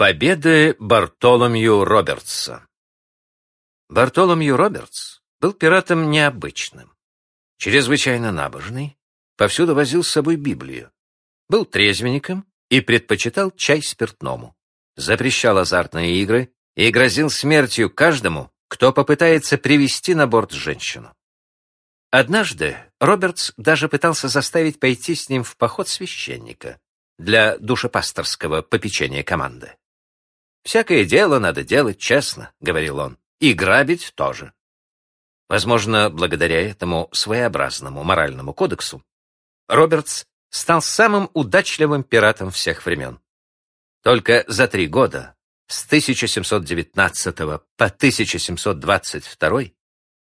Победы Бартоломью Робертса Бартоломью Робертс был пиратом необычным. Чрезвычайно набожный, повсюду возил с собой Библию. Был трезвенником и предпочитал чай спиртному. Запрещал азартные игры и грозил смертью каждому, кто попытается привести на борт женщину. Однажды Робертс даже пытался заставить пойти с ним в поход священника для душепасторского попечения команды. «Всякое дело надо делать честно», — говорил он, — «и грабить тоже». Возможно, благодаря этому своеобразному моральному кодексу Робертс стал самым удачливым пиратом всех времен. Только за три года, с 1719 по 1722,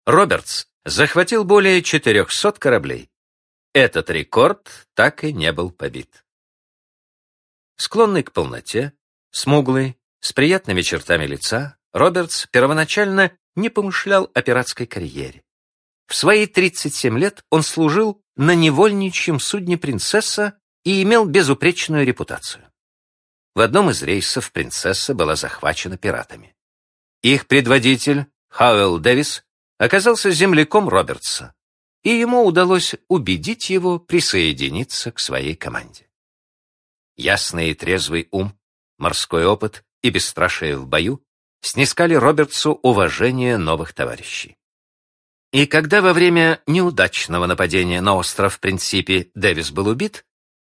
Робертс захватил более 400 кораблей. Этот рекорд так и не был побит. Склонный к полноте, смуглый, с приятными чертами лица, Робертс первоначально не помышлял о пиратской карьере. В свои 37 лет он служил на невольничьем судне «Принцесса» и имел безупречную репутацию. В одном из рейсов «Принцесса» была захвачена пиратами. Их предводитель, Хауэлл Дэвис, оказался земляком Робертса, и ему удалось убедить его присоединиться к своей команде. Ясный и трезвый ум, морской опыт и бесстрашие в бою снискали Робертсу уважение новых товарищей. И когда во время неудачного нападения на остров Принципе Дэвис был убит,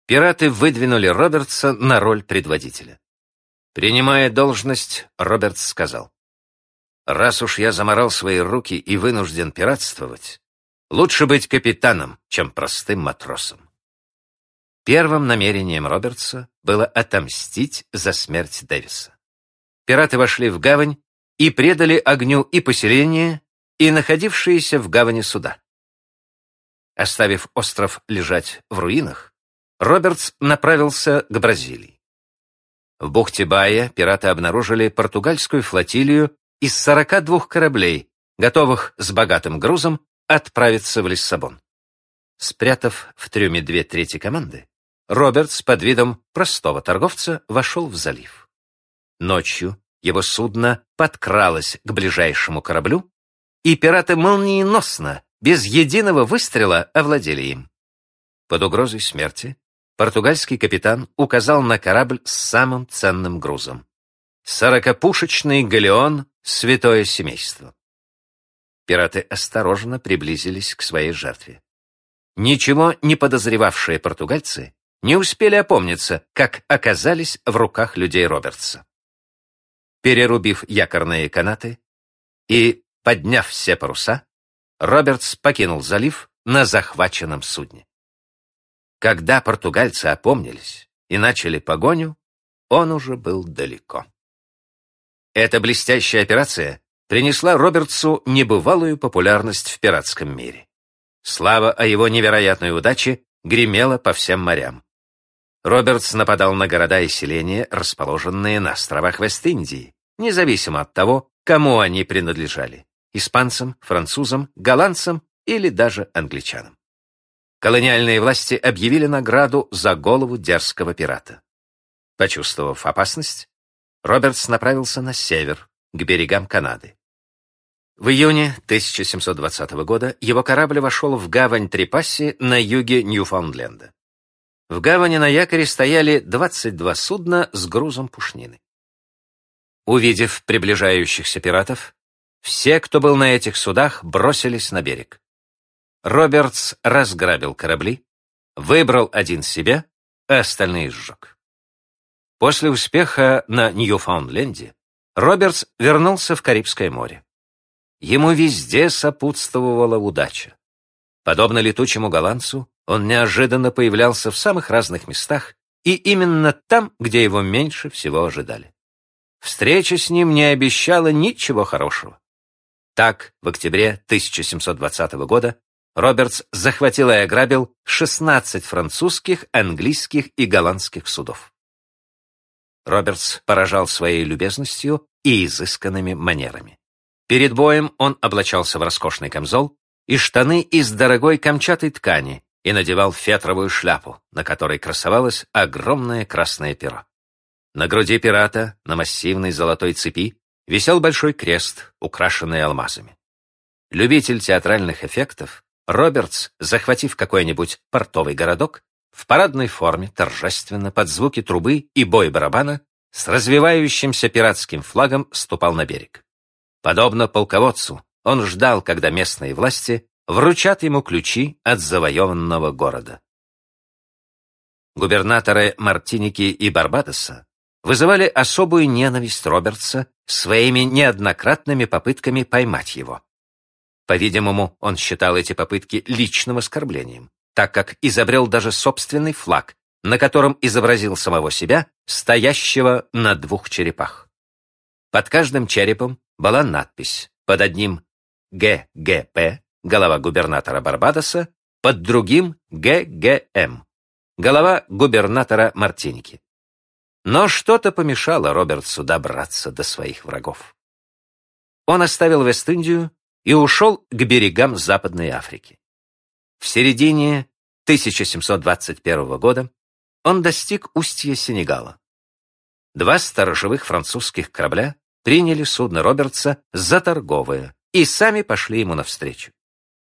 пираты выдвинули Робертса на роль предводителя. Принимая должность, Робертс сказал, «Раз уж я заморал свои руки и вынужден пиратствовать, лучше быть капитаном, чем простым матросом». Первым намерением Робертса было отомстить за смерть Дэвиса пираты вошли в гавань и предали огню и поселение, и находившиеся в гавани суда. Оставив остров лежать в руинах, Робертс направился к Бразилии. В бухте Бая пираты обнаружили португальскую флотилию из 42 кораблей, готовых с богатым грузом отправиться в Лиссабон. Спрятав в трюме две трети команды, Робертс под видом простого торговца вошел в залив. Ночью его судно подкралось к ближайшему кораблю, и пираты молниеносно, без единого выстрела, овладели им. Под угрозой смерти португальский капитан указал на корабль с самым ценным грузом. Сорокопушечный галеон «Святое семейство». Пираты осторожно приблизились к своей жертве. Ничего не подозревавшие португальцы не успели опомниться, как оказались в руках людей Робертса перерубив якорные канаты и, подняв все паруса, Робертс покинул залив на захваченном судне. Когда португальцы опомнились и начали погоню, он уже был далеко. Эта блестящая операция принесла Робертсу небывалую популярность в пиратском мире. Слава о его невероятной удаче гремела по всем морям. Робертс нападал на города и селения, расположенные на островах Вест-Индии, независимо от того, кому они принадлежали – испанцам, французам, голландцам или даже англичанам. Колониальные власти объявили награду за голову дерзкого пирата. Почувствовав опасность, Робертс направился на север, к берегам Канады. В июне 1720 года его корабль вошел в гавань Трипасси на юге Ньюфаундленда. В гавани на якоре стояли 22 судна с грузом пушнины. Увидев приближающихся пиратов, все, кто был на этих судах, бросились на берег. Робертс разграбил корабли, выбрал один себе, а остальные сжег. После успеха на Ньюфаундленде Робертс вернулся в Карибское море. Ему везде сопутствовала удача. Подобно летучему голландцу, он неожиданно появлялся в самых разных местах и именно там, где его меньше всего ожидали. Встреча с ним не обещала ничего хорошего. Так, в октябре 1720 года Робертс захватил и ограбил 16 французских, английских и голландских судов. Робертс поражал своей любезностью и изысканными манерами. Перед боем он облачался в роскошный камзол и штаны из дорогой камчатой ткани и надевал фетровую шляпу, на которой красовалось огромное красное перо. На груди пирата, на массивной золотой цепи, висел большой крест, украшенный алмазами. Любитель театральных эффектов, Робертс, захватив какой-нибудь портовый городок, в парадной форме, торжественно, под звуки трубы и бой барабана, с развивающимся пиратским флагом ступал на берег. Подобно полководцу, он ждал, когда местные власти вручат ему ключи от завоеванного города. Губернаторы Мартиники и Барбадоса вызывали особую ненависть Робертса своими неоднократными попытками поймать его. По-видимому, он считал эти попытки личным оскорблением, так как изобрел даже собственный флаг, на котором изобразил самого себя, стоящего на двух черепах. Под каждым черепом была надпись, под одним ГГП, голова губернатора Барбадоса, под другим ГГМ, голова губернатора Мартиники. Но что-то помешало Робертсу добраться до своих врагов. Он оставил Вест-Индию и ушел к берегам Западной Африки. В середине 1721 года он достиг устья Сенегала. Два сторожевых французских корабля приняли судно Робертса за торговое и сами пошли ему навстречу.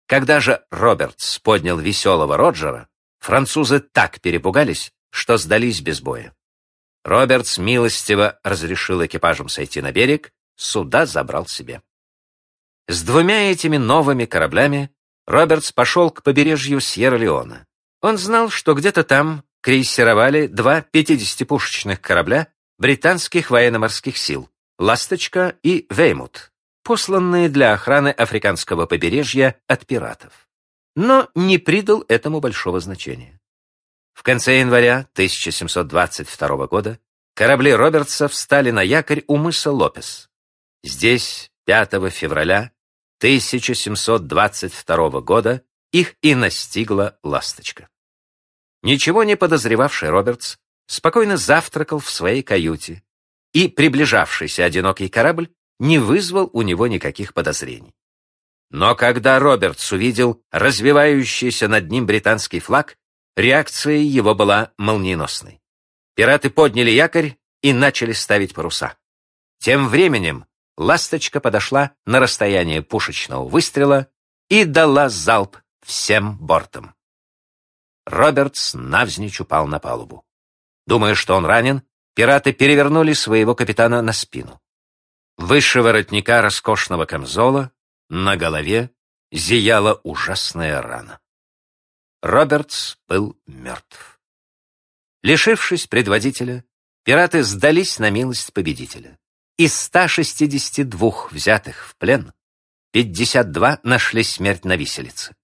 Когда же Робертс поднял веселого Роджера, французы так перепугались, что сдались без боя. Робертс милостиво разрешил экипажам сойти на берег, суда забрал себе. С двумя этими новыми кораблями Робертс пошел к побережью Сьерра-Леона. Он знал, что где-то там крейсеровали два 50-пушечных корабля британских военно-морских сил «Ласточка» и «Веймут», посланные для охраны африканского побережья от пиратов. Но не придал этому большого значения. В конце января 1722 года корабли Робертса встали на якорь у мыса Лопес. Здесь 5 февраля 1722 года их и настигла ласточка. Ничего не подозревавший Робертс спокойно завтракал в своей каюте, и приближавшийся одинокий корабль не вызвал у него никаких подозрений. Но когда Робертс увидел развивающийся над ним британский флаг, реакция его была молниеносной. Пираты подняли якорь и начали ставить паруса. Тем временем «Ласточка» подошла на расстояние пушечного выстрела и дала залп всем бортом. Робертс навзничь упал на палубу. Думая, что он ранен, пираты перевернули своего капитана на спину. Выше воротника роскошного камзола на голове зияла ужасная рана. Робертс был мертв. Лишившись предводителя, пираты сдались на милость победителя. Из 162 взятых в плен 52 нашли смерть на виселице.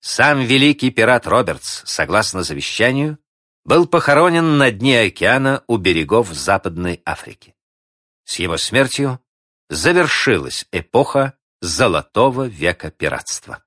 Сам великий пират Робертс, согласно завещанию, был похоронен на дне океана у берегов Западной Африки. С его смертью завершилась эпоха золотого века пиратства.